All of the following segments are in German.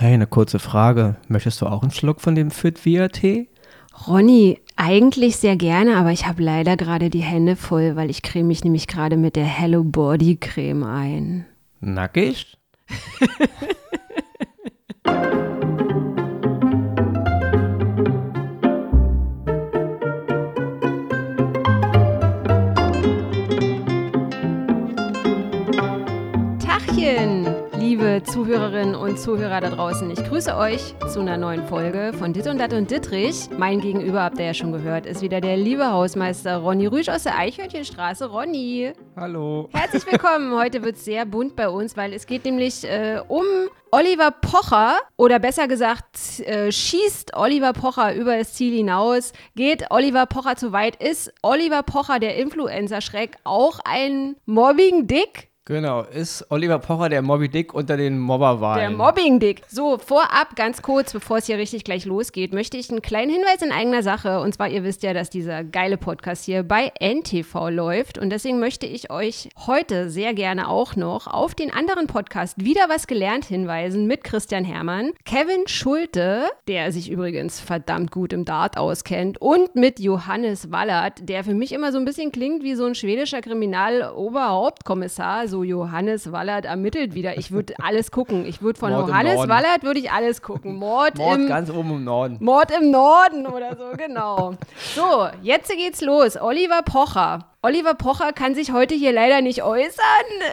Hey, eine kurze Frage. Möchtest du auch einen Schluck von dem Fit Via Tee? Ronny, eigentlich sehr gerne, aber ich habe leider gerade die Hände voll, weil ich creme mich nämlich gerade mit der Hello Body Creme ein. Nackig? liebe Zuhörerinnen und Zuhörer da draußen. Ich grüße euch zu einer neuen Folge von Dit und Dat und Dittrich. Mein Gegenüber, habt ihr ja schon gehört, ist wieder der liebe Hausmeister Ronny Rüsch aus der Eichhörnchenstraße. Ronny, Hallo. herzlich willkommen. Heute wird es sehr bunt bei uns, weil es geht nämlich äh, um Oliver Pocher oder besser gesagt äh, schießt Oliver Pocher über das Ziel hinaus, geht Oliver Pocher zu weit, ist Oliver Pocher der Influencer-Schreck auch ein Mobbing-Dick? Genau, ist Oliver Pocher der Moby Dick unter den Mobberwahlen? Der Mobbing-Dick. So, vorab, ganz kurz, bevor es hier richtig gleich losgeht, möchte ich einen kleinen Hinweis in eigener Sache. Und zwar, ihr wisst ja, dass dieser geile Podcast hier bei NTV läuft. Und deswegen möchte ich euch heute sehr gerne auch noch auf den anderen Podcast Wieder was gelernt hinweisen mit Christian Hermann, Kevin Schulte, der sich übrigens verdammt gut im Dart auskennt, und mit Johannes Wallert, der für mich immer so ein bisschen klingt wie so ein schwedischer Kriminaloberhauptkommissar, so Johannes Wallert ermittelt wieder. Ich würde alles gucken. Ich würde von Mord Johannes. Wallert würde ich alles gucken. Mord, Mord im ganz oben im Norden. Mord im Norden oder so, genau. So, jetzt geht's los. Oliver Pocher. Oliver Pocher kann sich heute hier leider nicht äußern.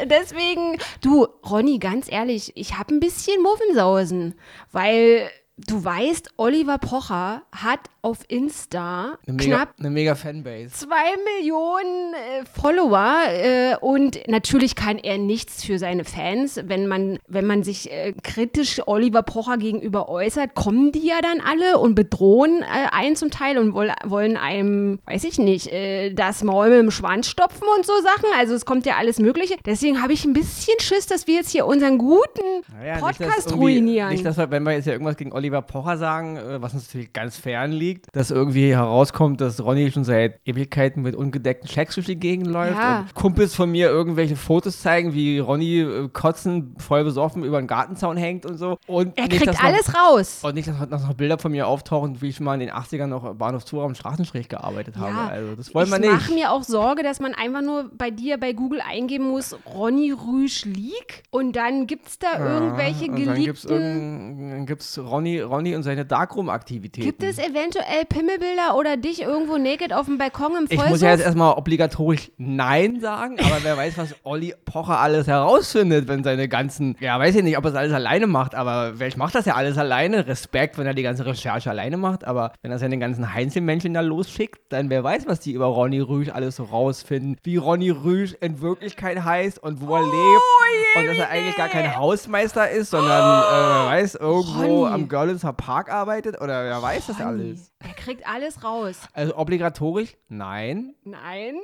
Deswegen, du, Ronny, ganz ehrlich, ich habe ein bisschen Muffensausen, weil du weißt, Oliver Pocher hat auf Insta Eine mega, knapp eine mega Fanbase. zwei Millionen äh, Follower äh, und natürlich kann er nichts für seine Fans. Wenn man, wenn man sich äh, kritisch Oliver Pocher gegenüber äußert, kommen die ja dann alle und bedrohen äh, einen zum Teil und woll, wollen einem, weiß ich nicht, äh, das Maul mit dem Schwanz stopfen und so Sachen. Also es kommt ja alles Mögliche. Deswegen habe ich ein bisschen Schiss, dass wir jetzt hier unseren guten Naja, nicht, Podcast irgendwie- ruinieren. Nicht, dass wir, wenn wir jetzt ja irgendwas gegen Oliver Pocher sagen, äh, was uns natürlich ganz fern liegt, dass irgendwie herauskommt, dass Ronny schon seit Ewigkeiten mit ungedeckten Checks durch die Gegend läuft Ja. und Kumpels von mir irgendwelche Fotos zeigen, wie Ronny äh, kotzen, voll besoffen über den Gartenzaun hängt und so. Und er nicht, kriegt alles noch, raus. Und nicht, dass noch Bilder von mir auftauchen, wie ich mal in den 80ern noch Bahnhofstour am Straßenstrich gearbeitet habe. Ja, Also das wollen wir ich mache nicht. mir auch Sorge, dass man einfach nur bei dir bei Google eingeben muss, Ronny Rüsch Leak und dann gibt es da irgendwelche und dann irgend- dann gibt's Ronny, Ronny und seine Darkroom-Aktivitäten. Gibt es eventuell Pimmelbilder oder dich irgendwo naked auf dem Balkon im Ich Vollsuff? muss ja jetzt erstmal obligatorisch Nein sagen, aber wer weiß, was Olli Pocher alles herausfindet, wenn seine ganzen, ja, weiß ich nicht, ob er es alles alleine macht, aber vielleicht macht das ja alles alleine. Respekt, wenn er die ganze Recherche alleine macht, aber wenn er seine ganzen Heinzelmännchen da losschickt, dann wer weiß, was die über Ronny Rüsch alles so rausfinden, wie Ronny Rüsch in Wirklichkeit heißt und wo er lebt Oh, und dass er eigentlich gar kein Hausmeister ist, sondern, äh, wer weiß, irgendwo Ronny. am Görlitzer Park arbeitet oder wer weiß das alles. Er kriegt alles raus. Also obligatorisch? Nein. Nein?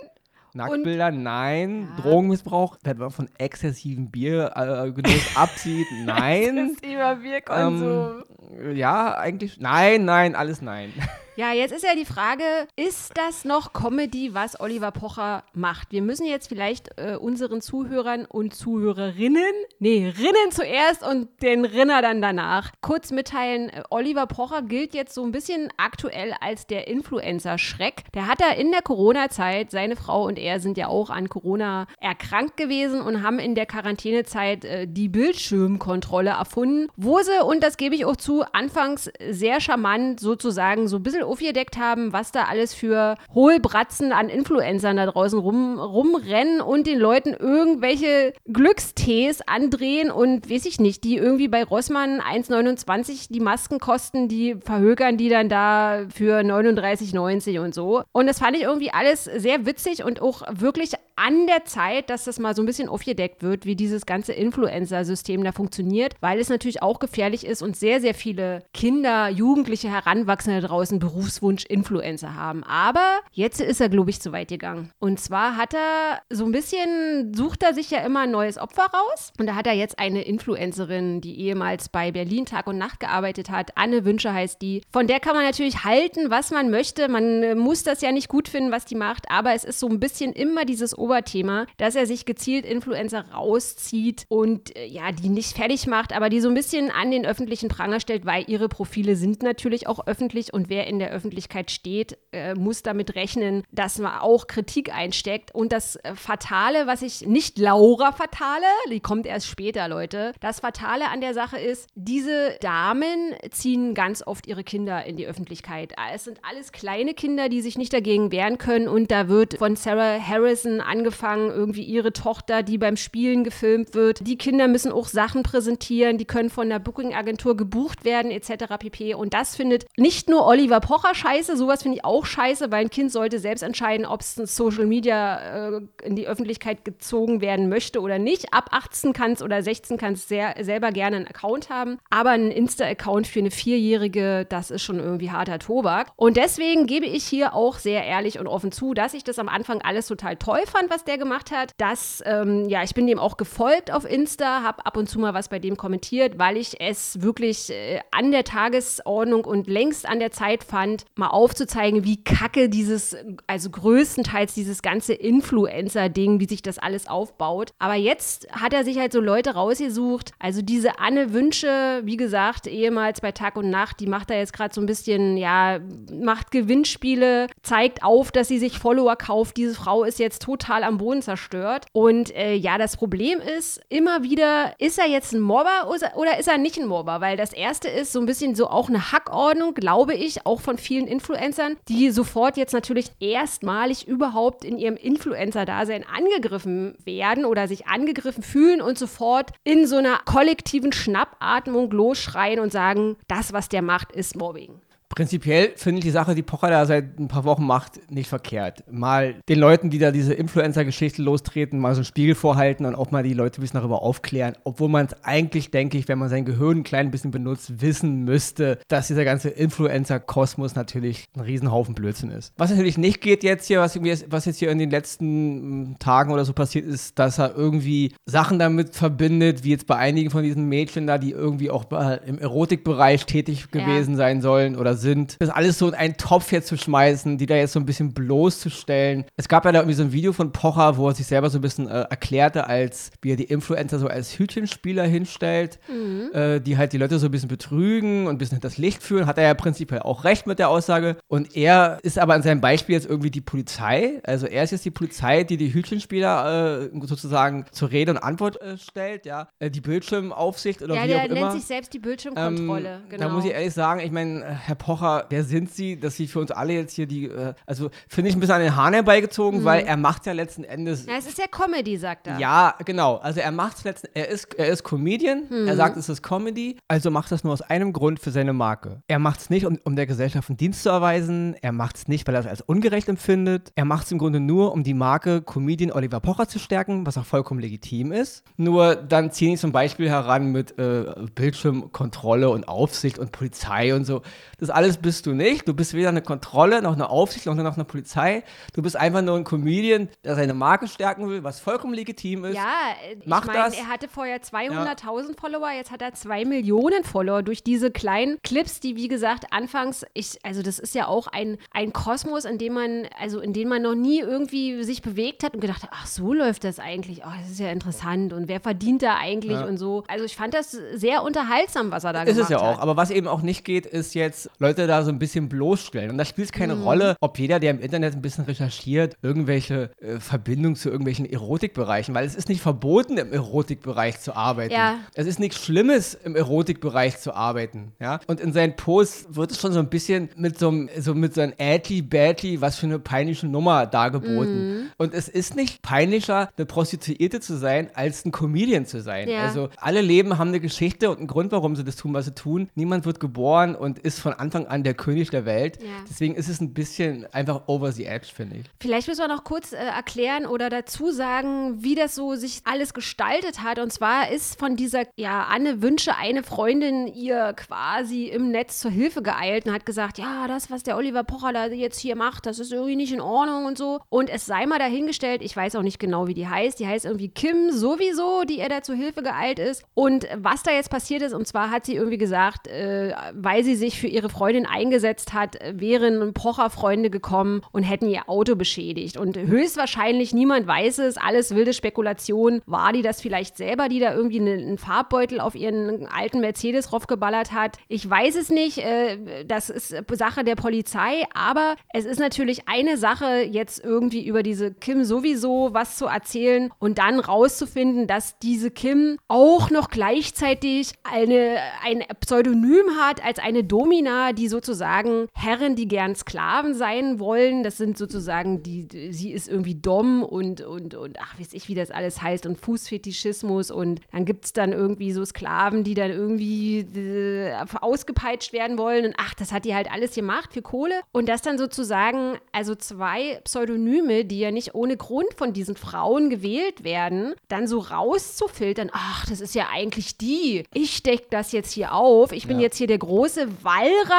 Nacktbilder, nein. Drogenmissbrauch, wenn man von exzessivem Biergenuss absieht, nein. Über Bierkonsum. Ähm, ja, eigentlich, nein, nein, alles nein. Ja, jetzt ist ja die Frage, ist das noch Comedy, was Oliver Pocher macht? Wir müssen jetzt vielleicht äh, unseren Zuhörern und Zuhörerinnen, nee, Rinnen zuerst und den Rinner dann danach, kurz mitteilen, äh, Oliver Pocher gilt jetzt so ein bisschen aktuell als der Influencer-Schreck. Der hat da in der Corona-Zeit, seine Frau und er sind ja auch an Corona erkrankt gewesen und haben in der Quarantänezeit äh, die Bildschirmkontrolle erfunden, wo sie, und das gebe ich auch zu, anfangs sehr charmant sozusagen so ein bisschen aufgedeckt haben, was da alles für Hohlbratzen an Influencern da draußen rum, rumrennen und den Leuten irgendwelche Glückstees andrehen und weiß ich nicht, die irgendwie bei Rossmann 1,29 die Masken kosten, die verhökern die dann da für 39,90 und so. Und das fand ich irgendwie alles sehr witzig und auch wirklich an der Zeit, dass das mal so ein bisschen aufgedeckt wird, wie dieses ganze Influencer-System da funktioniert, weil es natürlich auch gefährlich ist und sehr, sehr viele Kinder, Jugendliche, Heranwachsende draußen Berufswunsch Influencer haben. Aber jetzt ist er, glaube ich, zu weit gegangen. Und zwar hat er so ein bisschen, sucht er sich ja immer ein neues Opfer raus. Und da hat er jetzt eine Influencerin, die ehemals bei Berlin Tag und Nacht gearbeitet hat. Anne Wünsche heißt die. Von der kann man natürlich halten, was man möchte. Man äh, muss das ja nicht gut finden, was die macht. Aber es ist so ein bisschen immer dieses Oberthema, dass er sich gezielt Influencer rauszieht und äh, ja, die nicht fertig macht, aber die so ein bisschen an den öffentlichen Pranger stellt, weil ihre Profile sind natürlich auch öffentlich und wer in der Öffentlichkeit steht, äh, muss damit rechnen, dass man auch Kritik einsteckt. Und das äh, Fatale, was ich nicht Laura Fatale, die kommt erst später, Leute. Das Fatale an der Sache ist, diese Damen ziehen ganz oft ihre Kinder in die Öffentlichkeit. Es sind alles kleine Kinder, die sich nicht dagegen wehren können und da wird von Sarah Harrison angefangen, irgendwie ihre Tochter, die beim Spielen gefilmt wird. Die Kinder müssen auch Sachen präsentieren, die können von der Booking-Agentur gebucht werden, etc. pp. Und das findet nicht nur Oliver Pocher scheiße, sowas finde ich auch scheiße, weil ein Kind sollte selbst entscheiden, ob es Social Media äh, in die Öffentlichkeit gezogen werden möchte oder nicht. Ab 18 kann es oder 16 kann es selber gerne einen Account haben, aber ein Insta-Account für eine Vierjährige, das ist schon irgendwie harter Tobak. Und deswegen gebe ich hier auch sehr ehrlich und offen zu, dass ich das am Anfang alles total toll fand, was der gemacht hat. Dass, ähm, ja, ich bin dem auch gefolgt auf Insta, habe ab und zu mal was bei dem kommentiert, weil ich es wirklich äh, an der Tagesordnung und längst an der Zeit fand, mal aufzuzeigen, wie kacke dieses, also größtenteils dieses ganze Influencer-Ding, wie sich das alles aufbaut. Aber jetzt hat er sich halt so Leute rausgesucht. Also diese Anne Wünsche, wie gesagt, ehemals bei Tag und Nacht, die macht da jetzt gerade so ein bisschen, ja, macht Gewinnspiele, zeigt auf, dass sie sich Follower kauft. Diese Frau ist jetzt total am Boden zerstört. Und äh, ja, das Problem ist, immer wieder, ist er jetzt ein Mobber oder ist er nicht ein Mobber? Weil das erste ist so ein bisschen so auch eine Hackordnung, glaube ich, auch von vielen Influencern, die sofort jetzt natürlich erstmalig überhaupt in ihrem Influencer-Dasein angegriffen werden oder sich angegriffen fühlen und sofort in so einer kollektiven Schnappatmung losschreien und sagen, das, was der macht, ist Mobbing. Prinzipiell finde ich die Sache, die Pocher da seit ein paar Wochen macht, nicht verkehrt. Mal den Leuten, die da diese Influencer-Geschichte lostreten, mal so einen Spiegel vorhalten und auch mal die Leute ein bisschen darüber aufklären. Obwohl man es eigentlich, denke ich, wenn man sein Gehirn ein klein bisschen benutzt, wissen müsste, dass dieser ganze Influencer-Kosmos natürlich ein Riesenhaufen Blödsinn ist. Was natürlich nicht geht jetzt hier, was, was jetzt hier in den letzten mm, Tagen oder so passiert ist, dass er irgendwie Sachen damit verbindet, wie jetzt bei einigen von diesen Mädchen da, die irgendwie auch im Erotikbereich tätig gewesen ja. sein sollen oder sind, das alles so in einen Topf jetzt zu schmeißen, die da jetzt so ein bisschen bloßzustellen. Es gab ja da irgendwie so ein Video von Pocher, wo er sich selber so ein bisschen äh, erklärte, als wie er die Influencer so als Hütchenspieler hinstellt, mhm. äh, die halt die Leute so ein bisschen betrügen und ein bisschen das Licht führen. Hat er ja prinzipiell auch recht mit der Aussage. Und er ist aber in seinem Beispiel jetzt irgendwie die Polizei. Also er ist jetzt die Polizei, die die Hütchenspieler äh, sozusagen zur Rede und Antwort äh, stellt, ja. Äh, die Bildschirmaufsicht oder ja, wie auch immer. Ja, der nennt sich selbst die Bildschirmkontrolle, ähm, genau. Da muss ich ehrlich sagen, ich meine, Herr Pocher Pocher, wer sind sie, dass sie für uns alle jetzt hier die, äh, also finde ich ein bisschen an den Haaren herbeigezogen, mhm. weil er macht ja letzten Endes. Ja, es ist ja Comedy, sagt er. Ja, genau. Also er macht es letzten, er ist, er ist Comedian, mhm. er sagt, es ist Comedy, also macht das nur aus einem Grund für seine Marke. Er macht es nicht, um, um der Gesellschaft einen Dienst zu erweisen, er macht es nicht, weil er es als ungerecht empfindet, er macht es im Grunde nur, um die Marke Comedian Oliver Pocher zu stärken, was auch vollkommen legitim ist. Nur dann ziehe ich zum Beispiel heran mit äh, Bildschirmkontrolle und Aufsicht und Polizei und so. Das alles bist du nicht. Du bist weder eine Kontrolle, noch eine Aufsicht, noch eine Polizei. Du bist einfach nur ein Comedian, der seine Marke stärken will, was vollkommen legitim ist. Ja, ich Mach mein, das. er hatte vorher 200.000 ja. Follower, jetzt hat er 2 Millionen Follower durch diese kleinen Clips, die wie gesagt anfangs, ich, also das ist ja auch ein, ein Kosmos, in dem man, also in dem man noch nie irgendwie sich bewegt hat und gedacht hat, ach so läuft das eigentlich, oh, das ist ja interessant und wer verdient da eigentlich ja. und so. Also ich fand das sehr unterhaltsam, was er da ist gemacht hat. Ist es ja auch, aber was eben auch nicht geht, ist jetzt Leute da so ein bisschen bloßstellen. Und da spielt es keine mhm. Rolle, ob jeder, der im Internet ein bisschen recherchiert, irgendwelche äh, Verbindungen zu irgendwelchen Erotikbereichen, weil es ist nicht verboten, im Erotikbereich zu arbeiten. Ja. Es ist nichts Schlimmes, im Erotikbereich zu arbeiten. Ja? Und in seinen Posts wird es schon so ein bisschen mit so einem, so mit so einem Adly, Badly, was für eine peinliche Nummer dargeboten. Mhm. Und es ist nicht peinlicher, eine Prostituierte zu sein, als ein Comedian zu sein. Ja. Also alle Leben haben eine Geschichte und einen Grund, warum sie das tun, was sie tun. Niemand wird geboren und ist von Anfang Anfang an der König der Welt. Ja. Deswegen ist es ein bisschen einfach over the edge, finde ich. Vielleicht müssen wir noch kurz äh, erklären oder dazu sagen, wie das so sich alles gestaltet hat. Und zwar ist von dieser, ja, Anne Wünsche eine Freundin ihr quasi im Netz zur Hilfe geeilt und hat gesagt, ja, das, was der Oliver Pocher da jetzt hier macht, das ist irgendwie nicht in Ordnung und so. Und es sei mal dahingestellt, ich weiß auch nicht genau, wie die heißt. Die heißt irgendwie Kim sowieso, die ihr da zur Hilfe geeilt ist. Und was da jetzt passiert ist, und zwar hat sie irgendwie gesagt, äh, weil sie sich für ihre Freundin eingesetzt hat, wären Pocher-Freunde gekommen und hätten ihr Auto beschädigt. Und höchstwahrscheinlich, niemand weiß es, alles wilde Spekulation, war die das vielleicht selber, die da irgendwie einen, einen Farbbeutel auf ihren alten Mercedes raufgeballert hat. Ich weiß es nicht, äh, das ist Sache der Polizei, aber es ist natürlich eine Sache, jetzt irgendwie über diese Kim sowieso was zu erzählen und dann rauszufinden, dass diese Kim auch noch gleichzeitig eine, ein Pseudonym hat als eine Domina, die sozusagen Herren, die gern Sklaven sein wollen. Das sind sozusagen die, sie ist irgendwie Dom und, und, und ach, weiß ich, wie das alles heißt und Fußfetischismus und dann gibt es dann irgendwie so Sklaven, die dann irgendwie äh, ausgepeitscht werden wollen und ach, das hat die halt alles gemacht für Kohle und das dann sozusagen, also zwei Pseudonyme, die ja nicht ohne Grund von diesen Frauen gewählt werden, dann so rauszufiltern, ach, das ist ja eigentlich die. Ich stecke das jetzt hier auf. Ich bin Ja. jetzt hier der große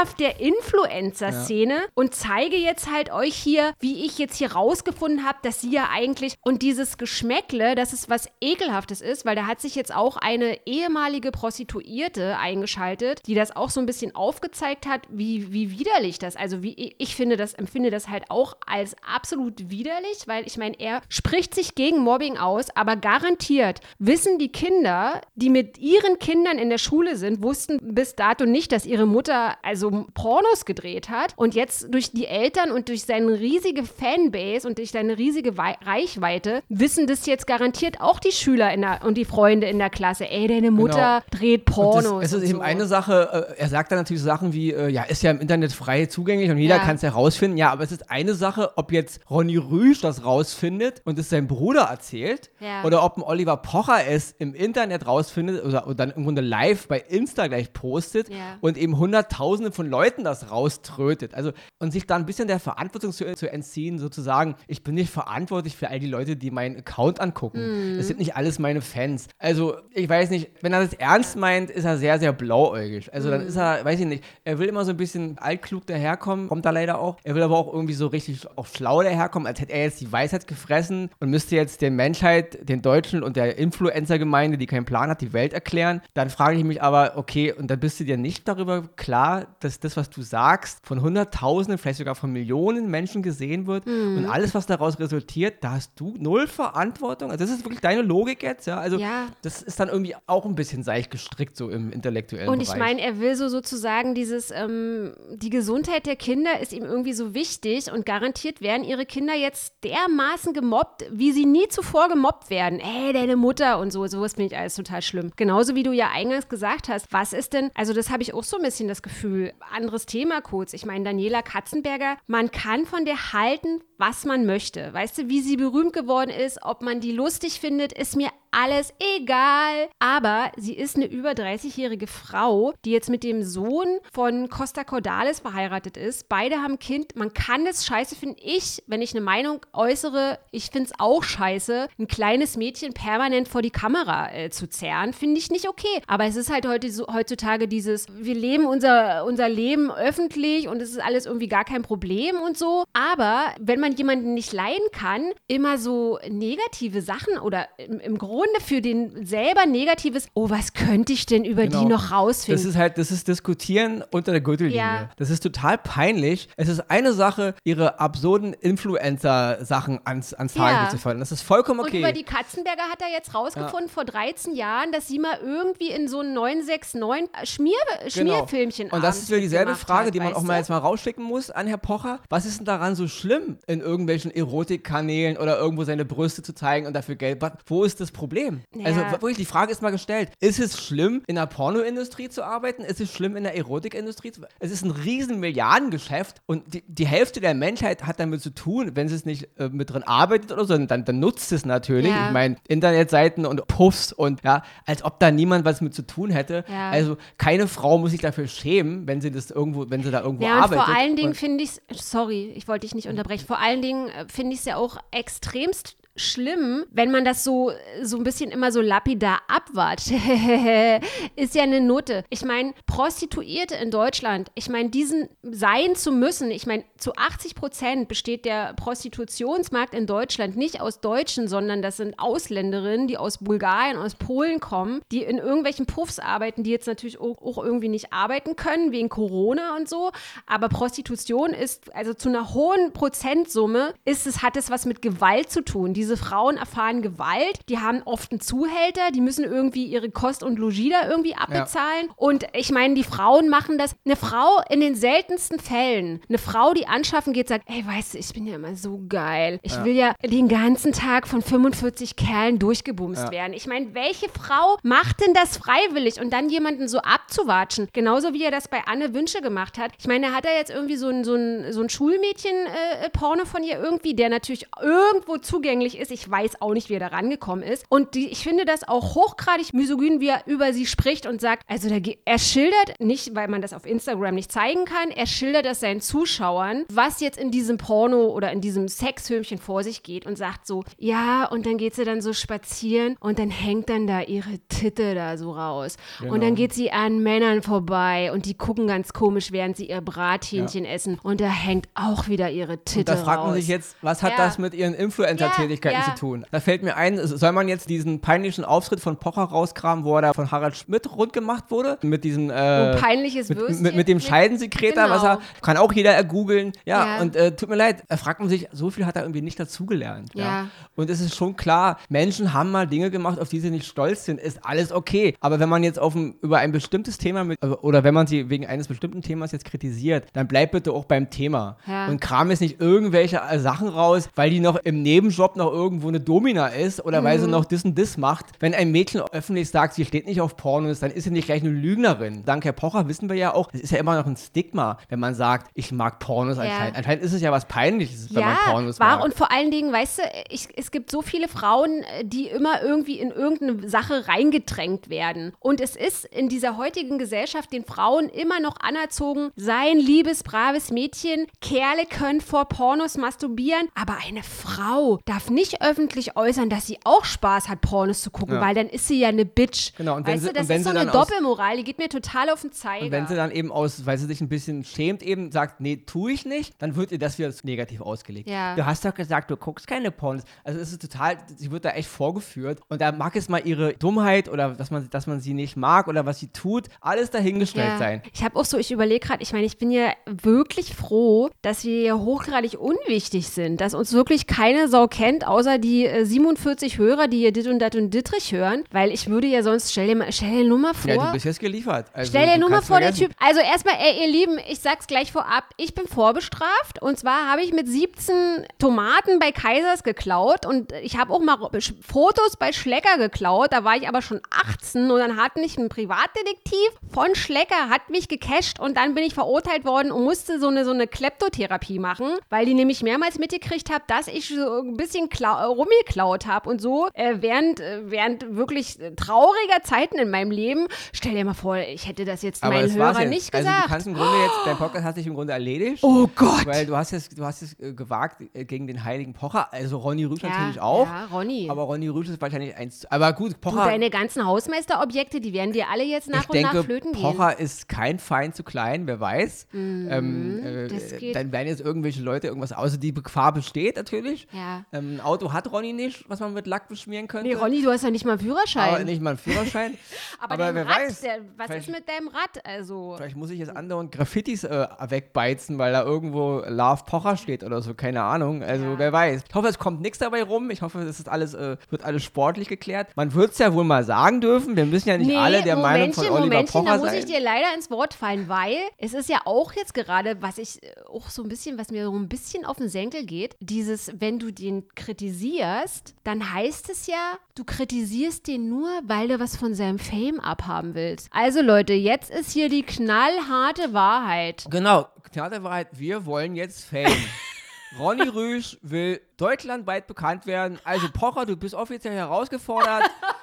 Wallraff der Influencer-Szene und zeige jetzt halt euch hier, wie ich jetzt hier rausgefunden habe, dass sie ja eigentlich und dieses Geschmäckle, dass es was ekelhaftes ist, weil da hat sich jetzt auch eine ehemalige Prostituierte eingeschaltet, die das auch so ein bisschen aufgezeigt hat, wie, wie widerlich das, also wie ich finde das, empfinde das halt auch als absolut widerlich, weil ich meine, er spricht sich gegen Mobbing aus, aber garantiert wissen die Kinder, die mit ihren Kindern in der Schule sind, wussten bis dato nicht, dass ihre Mutter also Pornos gedreht hat und jetzt durch die Eltern und durch seine riesige Fanbase und durch seine riesige Wei Reichweite wissen das jetzt garantiert auch die Schüler in der, und die Freunde in der Klasse. Ey, deine Mutter dreht Pornos. Es ist eben so. eine Sache, äh, er sagt dann natürlich so Sachen wie, äh, ja, ist ja im Internet frei zugänglich und jeder Ja. kann es herausfinden. Ja, aber es ist eine Sache, ob jetzt Ronny Rüsch das rausfindet und es seinem Bruder erzählt Ja. oder ob ein Oliver Pocher es im Internet rausfindet oder, oder dann im Grunde live bei Insta gleich postet Ja. und eben hunderttausende von Leuten das rauströtet. Also und sich da ein bisschen der Verantwortung zu, zu entziehen, sozusagen, ich bin nicht verantwortlich für all die Leute, die meinen Account angucken. Das sind nicht alles meine Fans. Also, ich weiß nicht, wenn er das ernst meint, ist er sehr, sehr blauäugig. Also dann ist er, weiß ich nicht, er will immer so ein bisschen altklug daherkommen, kommt da leider auch. Er will aber auch irgendwie so richtig auch schlau daherkommen, als hätte er jetzt die Weisheit gefressen und müsste jetzt der Menschheit, den Deutschen und der Influencer-Gemeinde, die keinen Plan hat, die Welt erklären. Dann frage ich mich aber, okay, und dann bist du dir nicht darüber klar, dass das, was du sagst, von Hunderttausenden, vielleicht sogar von Millionen Menschen gesehen wird und alles, was daraus resultiert, da hast du null Verantwortung. Also das ist wirklich deine Logik jetzt, ja. Also Ja. das ist dann irgendwie auch ein bisschen seich gestrickt, so im intellektuellen Und ich Bereich. meine, er will so sozusagen dieses, ähm, die Gesundheit der Kinder ist ihm irgendwie so wichtig und garantiert werden ihre Kinder jetzt dermaßen gemobbt, wie sie nie zuvor gemobbt werden. Ey, deine Mutter und so, sowas finde ich alles total schlimm. Genauso wie du ja eingangs gesagt hast, was ist denn, also das habe ich auch so ein bisschen das Gefühl, anderes Thema kurz. Ich meine, Daniela Katzenberger, man kann von der halten, was man möchte. Weißt du, wie sie berühmt geworden ist, ob man die lustig findet, ist mir alles egal. Aber sie ist eine über 30-jährige Frau, die jetzt mit dem Sohn von Costa Cordalis verheiratet ist. Beide haben ein Kind. Man kann es scheiße finden. Ich, wenn ich eine Meinung äußere, ich finde es auch scheiße, ein kleines Mädchen permanent vor die Kamera äh, zu zerren, finde ich nicht okay. Aber es ist halt heute so, heutzutage dieses, wir leben unser, unser Leben öffentlich und es ist alles irgendwie gar kein Problem und so. Aber wenn man jemanden nicht leiden kann, immer so negative Sachen oder im, im Grunde für den selber negatives, oh, was könnte ich denn über die Genau. noch rausfinden? Das ist halt, das ist Diskutieren unter der Gürtellinie. Ja. Das ist total peinlich. Es ist eine Sache, ihre absurden Influencer-Sachen ans, ans Ja. Tageslicht zu fördern. Das ist vollkommen Und okay. über die Katzenberger hat er jetzt rausgefunden vor 13 Jahren, dass sie mal irgendwie in so ein 969 Schmier, Schmierfilmchen Genau. Und das ist wieder dieselbe Frage, hat, die man auch mal du? jetzt mal rausschicken muss an Herr Pocher. Was ist denn daran so schlimm, in irgendwelchen Erotikkanälen oder irgendwo seine Brüste zu zeigen und dafür Geld? Wo ist das Problem? Problem? Ja. Also wirklich, die Frage ist mal gestellt. Ist es schlimm, in der Pornoindustrie zu arbeiten? Ist es schlimm, in der Erotikindustrie zu arbeiten? Es ist ein riesen Milliardengeschäft und die, die Hälfte der Menschheit hat damit zu tun, wenn sie es nicht äh, mit drin arbeitet oder so, dann, dann nutzt es natürlich. Ja. Ich meine, Internetseiten und Puffs und ja, als ob da niemand was mit zu tun hätte. Ja. Also keine Frau muss sich dafür schämen, wenn sie das irgendwo, wenn sie da irgendwo Ja, und arbeitet. vor allen Dingen finde ich es, sorry, ich wollte dich nicht unterbrechen, vor allen Dingen äh, finde ich es ja auch extremst schlimm, wenn man das so, so ein bisschen immer so lapidar abwatscht. ist ja eine Note. Ich meine, Prostituierte in Deutschland, ich meine, diesen sein zu müssen, ich meine, zu 80 Prozent besteht der Prostitutionsmarkt in Deutschland nicht aus Deutschen, sondern das sind Ausländerinnen, die aus Bulgarien, aus Polen kommen, die in irgendwelchen Puffs arbeiten, die jetzt natürlich auch, irgendwie nicht arbeiten können, wegen Corona und so. Aber Prostitution ist, also zu einer hohen Prozentsumme, ist es, hat es was mit Gewalt zu tun. Diese Frauen erfahren Gewalt, die haben oft einen Zuhälter, die müssen irgendwie ihre Kost und Logis da irgendwie abbezahlen. Und ich meine, die Frauen machen das. Eine Frau in den seltensten Fällen, eine Frau, die anschaffen geht, sagt, ey, weißt du, ich bin ja immer so geil. Ich will ja den ganzen Tag von 45 Kerlen durchgebumst Ja. werden. Ich meine, welche Frau macht denn das freiwillig und dann jemanden so abzuwatschen? Genauso wie er das bei Anne Wünsche gemacht hat. Ich meine, er hat da jetzt irgendwie so ein, so ein, so ein Schulmädchen-Porno von ihr irgendwie, der natürlich irgendwo zugänglich ist. Ich weiß auch nicht, wie er da rangekommen ist. Und die, ich finde das auch hochgradig misogyn, wie er über sie spricht und sagt, also ge- er schildert, nicht weil man das auf Instagram nicht zeigen kann, er schildert das seinen Zuschauern, was jetzt in diesem Porno oder in diesem Sexfilmchen vor sich geht und sagt so, ja, und dann geht sie dann so spazieren und dann hängt dann da ihre Titte da so raus. Und Genau. dann geht sie an Männern vorbei und die gucken ganz komisch, während sie ihr Brathähnchen essen. Und da hängt auch wieder ihre Titte Und da fragt raus. man sich jetzt, was hat Ja. das mit ihren Influencer-Tätigkeiten Ja, ja. zu tun? Da fällt mir ein, soll man jetzt diesen peinlichen Auftritt von Pocher rauskramen, wo er da von Harald Schmidt rund gemacht wurde? Mit diesem, äh, Oh, peinliches mit, Würstchen. mit, mit dem Scheidensekreter, was Genau. er, kann auch jeder ergoogeln. Ja, Ja. und äh, tut mir leid, da fragt man sich, so viel hat er irgendwie nicht dazugelernt. Ja. Ja. Und es ist schon klar, Menschen haben mal Dinge gemacht, auf die sie nicht stolz sind, ist alles okay. Aber wenn man jetzt auf ein, über ein bestimmtes Thema mit, also, oder wenn man sie wegen eines bestimmten Themas jetzt kritisiert, dann bleibt bitte auch beim Thema. Ja. Und kram jetzt nicht irgendwelche äh, Sachen raus, weil die noch im Nebenjob noch irgendwo eine Domina ist oder weil Mhm. sie noch das und das macht. Wenn ein Mädchen öffentlich sagt, sie steht nicht auf Pornos, dann ist sie nicht gleich eine Lügnerin. Dank Herr Pocher wissen wir ja auch, es ist ja immer noch ein Stigma, wenn man sagt, ich mag Pornos Ja. anscheinend. Anscheinend ist es ja was Peinliches, wenn man Pornos war mag. und vor allen Dingen, weißt du, ich, es gibt so viele Frauen, die immer irgendwie in irgendeine Sache reingedrängt werden. Und es ist in dieser heutigen Gesellschaft den Frauen immer noch anerzogen, sei ein liebes, braves Mädchen, Kerle können vor Pornos masturbieren, aber eine Frau darf nicht öffentlich äußern, dass sie auch Spaß hat, Pornos zu gucken, Ja. weil dann ist sie ja eine Bitch. Genau, und wenn weißt sie- du, das und wenn ist so eine Doppelmoral, die geht mir total auf den Zeiger. Und wenn sie dann eben aus, weil sie sich ein bisschen schämt, eben sagt, nee, tue ich nicht, dann wird ihr das wieder negativ ausgelegt. Ja. Du hast doch gesagt, du guckst keine Pornos. Also es ist total, sie wird da echt vorgeführt. Und da mag es mal ihre Dummheit oder dass man, dass man sie nicht mag oder was sie tut, alles dahingestellt Ja. sein. Ich habe auch so, ich überlege gerade, ich meine, ich bin ja wirklich froh, dass wir hier hochgradig unwichtig sind, dass uns wirklich keine Sau kennt, außer die äh, 47 Hörer, die hier dit und dat und dittrich hören, weil ich würde ja sonst, stell dir, mal, stell dir nur mal vor. Ja, du bist jetzt geliefert. Also, Stell dir nur mal vor, der vergessen. Typ. Also erstmal, ey, ihr Lieben, ich sag's gleich vorab, ich bin vorbestraft und zwar habe ich mit 17 Tomaten bei Kaisers geklaut und ich habe auch mal Fotos bei Schlecker geklaut, da war ich aber schon 18 und dann hat mich ein Privatdetektiv von Schlecker hat mich gecasht und dann bin ich verurteilt worden und musste so eine so eine Kleptotherapie machen, weil die nämlich mehrmals mitgekriegt hat, dass ich so ein bisschen äh, rumgeklaut habe und so äh, während äh, während wirklich äh, trauriger Zeiten in meinem Leben. Stell dir mal vor, ich hätte das jetzt Aber meinen das Hörern jetzt. nicht Also gesagt. du kannst im Grunde jetzt, dein Podcast hat sich im Grunde erledigt. oh Gott. Weil du hast es, du hast es äh, gewagt äh, gegen den heiligen Pocher, also Ronny Rüsch ja, natürlich auch. Ja, Ronny. Aber Ronny Rüsch ist wahrscheinlich eins. Aber gut, du, Pocher. deine ganzen Hausmeisterobjekte, die werden dir alle jetzt nach ich und denke, nach flöten gehen. Pocher ist kein Feind zu klein, wer weiß. ähm, äh, Mhm, das geht. dann werden jetzt irgendwelche Leute irgendwas, außer die Gefahr besteht natürlich. Ja. Ähm, Auto hat Ronny nicht, was man mit Lack beschmieren könnte. Nee, Ronny, du hast ja nicht mal einen Führerschein. aber nicht mal einen Führerschein. Aber, aber wer Rad, weiß, der, was ist mit deinem Rad? Also, Vielleicht muss ich jetzt andauernd Graffitis äh, wegbeizen, weil da irgendwo Love Pocher steht oder so, keine Ahnung. Also Ja. wer weiß. Ich hoffe, es kommt nichts dabei rum. Ich hoffe, das ist alles, äh, wird alles sportlich geklärt. Man wird es ja wohl mal sagen dürfen. Wir müssen ja nicht nee, alle der Meinung Momentchen, von Oliver Momentchen, da Pocher muss sein. ich dir leider ins Wort fallen, weil es ist ja auch jetzt gerade, was ich äh, auch so ein bisschen, was mir so ein bisschen auf den Senkel geht, dieses, wenn du den kritisierst, dann heißt es ja, du kritisierst den nur, weil du was von seinem Fame abhaben willst. Also Leute, jetzt ist hier die knallharte Wahrheit. Genau, knallharte Wahrheit, wir wollen jetzt Fame. Ronny Rüsch will deutschlandweit bekannt werden. Also Pocher, du bist offiziell herausgefordert.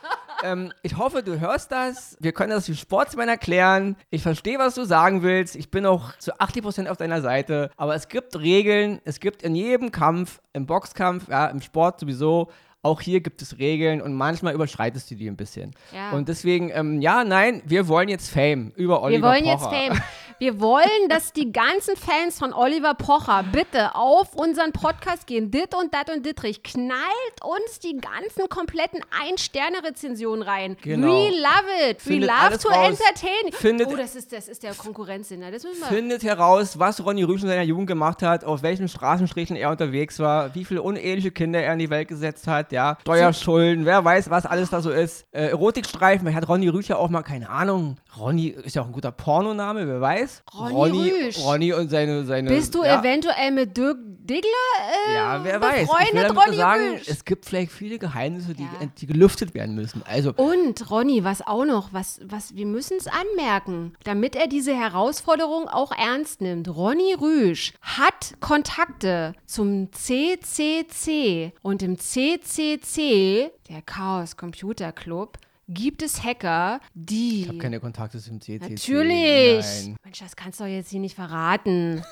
ähm, ich hoffe, du hörst das. Wir können das wie Sportsmann erklären. Ich verstehe, was du sagen willst. Ich bin auch zu 80% auf deiner Seite. Aber es gibt Regeln. Es gibt in jedem Kampf, im Boxkampf, ja, im Sport sowieso, auch hier gibt es Regeln und manchmal überschreitest du die ein bisschen. Ja. Und deswegen, ähm, ja, nein, wir wollen jetzt Fame über Oliver Pocher. Wir wollen Pocher. jetzt Fame. Wir wollen, dass die ganzen Fans von Oliver Pocher bitte auf unseren Podcast gehen. Dit und dat und Dittrich. Knallt uns die ganzen kompletten Ein-Sterne-Rezensionen rein. Genau. We love it. Findet We love to raus. entertain. Findet, oh, das ist, das ist der Konkurrenzsinn. Findet heraus, was Ronny Rüsch in seiner Jugend gemacht hat, auf welchen Straßenstrichen er unterwegs war, wie viele uneheliche Kinder er in die Welt gesetzt hat, ja. Steuerschulden, wer weiß, was alles da so ist. Äh, Erotikstreifen, hat Ronny Rüsch ja auch mal, keine Ahnung. Ronny ist ja auch ein guter Pornoname, wer weiß. Ronny, Ronny, Ronny und seine, seine. Bist du ja. eventuell mit Dirk Diggler? Äh, ja, wer weiß. Ich will Ronny sagen, Rüsch. es gibt vielleicht viele Geheimnisse, die, ja. die gelüftet werden müssen. Also und Ronny, was auch noch, was, was wir müssen es anmerken, damit er diese Herausforderung auch ernst nimmt. Ronny Rüsch hat Kontakte zum CCC und im CCC, der Chaos Computer Club, gibt es Hacker, die. Ich habe keine Kontakte zum CCC. Natürlich. Nein. Mensch, das kannst du doch jetzt hier nicht verraten.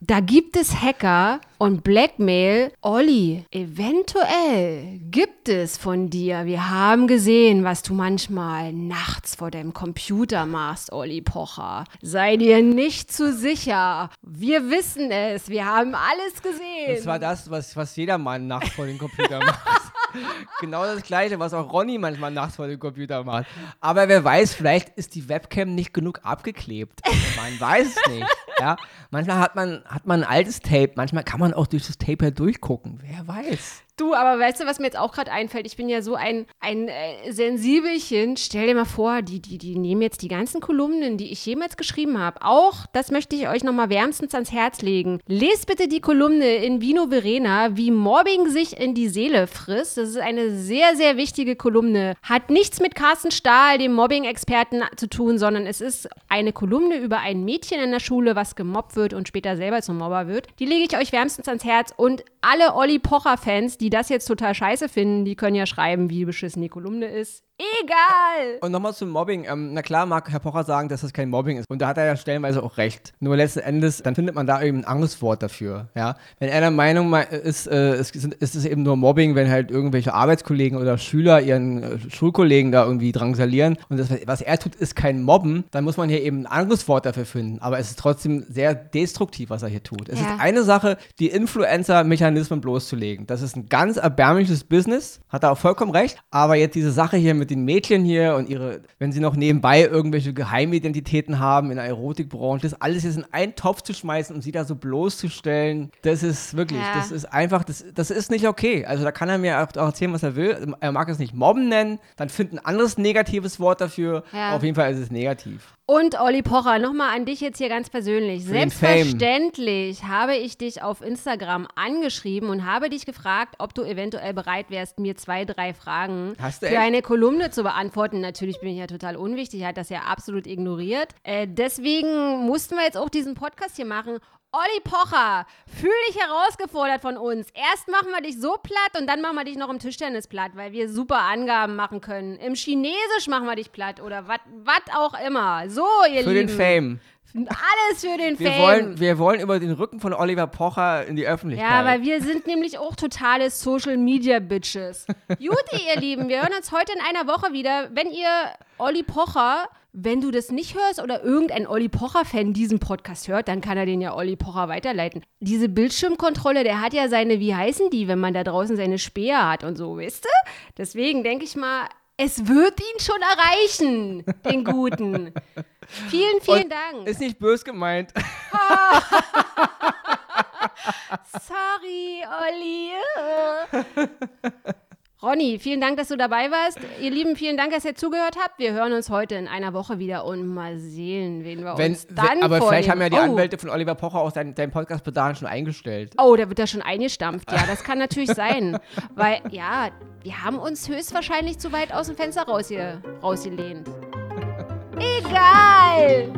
Da gibt es Hacker und Blackmail. Olli, eventuell gibt es von dir. Wir haben gesehen, was du manchmal nachts vor deinem Computer machst, Olli Pocher. Sei dir nicht zu sicher. Wir wissen es. Wir haben alles gesehen. Das war das, was, was jeder nachts vor dem Computer macht. Genau das Gleiche, was auch Ronny manchmal nachts vor dem Computer macht. Aber wer weiß, vielleicht ist die Webcam nicht genug abgeklebt. Man weiß es nicht. Ja? Manchmal hat man, hat man ein altes Tape, manchmal kann man auch durch das Tape halt durchgucken. Wer weiß. Du, aber weißt du, was mir jetzt auch gerade einfällt? Ich bin ja so ein, ein äh, Sensibelchen. Stell dir mal vor, die, die, die nehmen jetzt die ganzen Kolumnen, die ich jemals geschrieben habe. Auch, das möchte ich euch nochmal wärmstens ans Herz legen. Lest bitte die Kolumne in Vino Verena, wie Mobbing sich in die Seele frisst. Das ist eine sehr, sehr wichtige Kolumne. Hat nichts mit Carsten Stahl, dem Mobbing-Experten, zu tun, sondern es ist eine Kolumne über ein Mädchen in der Schule, was gemobbt wird und später selber zum Mobber wird. Die lege ich euch wärmstens ans Herz. Und alle Olli Pocher-Fans, die die das jetzt total scheiße finden, die können ja schreiben, wie beschissen die Kolumne ist. Egal! Und nochmal zum Mobbing. Ähm, na klar mag Herr Pocher sagen, dass das kein Mobbing ist. Und da hat er ja stellenweise auch recht. Nur letzten Endes, dann findet man da eben ein anderes Wort dafür. Ja? Wenn er der Meinung ist, äh, es ist es eben nur Mobbing, wenn halt irgendwelche Arbeitskollegen oder Schüler ihren äh, Schulkollegen da irgendwie drangsalieren und das, was er tut, ist kein Mobben, dann muss man hier eben ein anderes Wort dafür finden. Aber es ist trotzdem sehr destruktiv, was er hier tut. Es ja. ist eine Sache, die Influencer-Mechanismen bloßzulegen. Das ist ein ganz erbärmliches Business, hat er auch vollkommen recht. Aber jetzt diese Sache hier mit mit den Mädchen hier und ihre, wenn sie noch nebenbei irgendwelche Geheimidentitäten haben in der Erotikbranche, das alles jetzt in einen Topf zu schmeißen und sie da so bloßzustellen, das ist wirklich, ja. das ist einfach, das, das ist nicht okay. Also da kann er mir auch, erzählen, was er will. Er mag es nicht Mobben nennen, dann findet ein anderes negatives Wort dafür. Ja. Auf jeden Fall ist es negativ. Und Olli Pocher, nochmal an dich jetzt hier ganz persönlich. Selbstverständlich habe ich dich auf Instagram angeschrieben und habe dich gefragt, ob du eventuell bereit wärst, mir zwei, drei Fragen für echt? eine Kolumne zu beantworten. Natürlich bin ich ja total unwichtig, hat das ja absolut ignoriert. Äh, deswegen mussten wir jetzt auch diesen Podcast hier machen. Olli Pocher, fühl dich herausgefordert von uns. Erst machen wir dich so platt und dann machen wir dich noch im Tischtennis platt, weil wir super Angaben machen können. Im Chinesisch machen wir dich platt oder was auch immer. So, ihr für Lieben. Für den Fame. Alles für den wir Fame. Wollen, wir wollen über den Rücken von Oliver Pocher in die Öffentlichkeit. Ja, weil wir sind nämlich auch totale Social Media Bitches. Juti, ihr Lieben, wir hören uns heute in einer Woche wieder. Wenn ihr Olli Pocher wenn du das nicht hörst oder irgendein Olli Pocher-Fan diesen Podcast hört, dann kann er den ja Olli Pocher weiterleiten. Diese Bildschirmkontrolle, der hat ja seine, wie heißen die, wenn man da draußen seine Speer hat und so, weißt du? Deswegen denke ich mal, es wird ihn schon erreichen, den Guten. vielen, vielen und Dank. Ist nicht bös gemeint. Sorry, Olli. Ronny, vielen Dank, dass du dabei warst. Ihr Lieben, vielen Dank, dass ihr zugehört habt. Wir hören uns heute in einer Woche wieder und mal sehen, wen wir Wenn, uns dann aber vielleicht haben ja die oh. Anwälte von Oliver Pocher auch deinen dein Podcast bis dahin schon eingestellt. Oh, da wird er schon eingestampft. Ja, das kann natürlich sein. Weil, ja, wir haben uns höchstwahrscheinlich zu weit aus dem Fenster rausge rausgelehnt. Egal!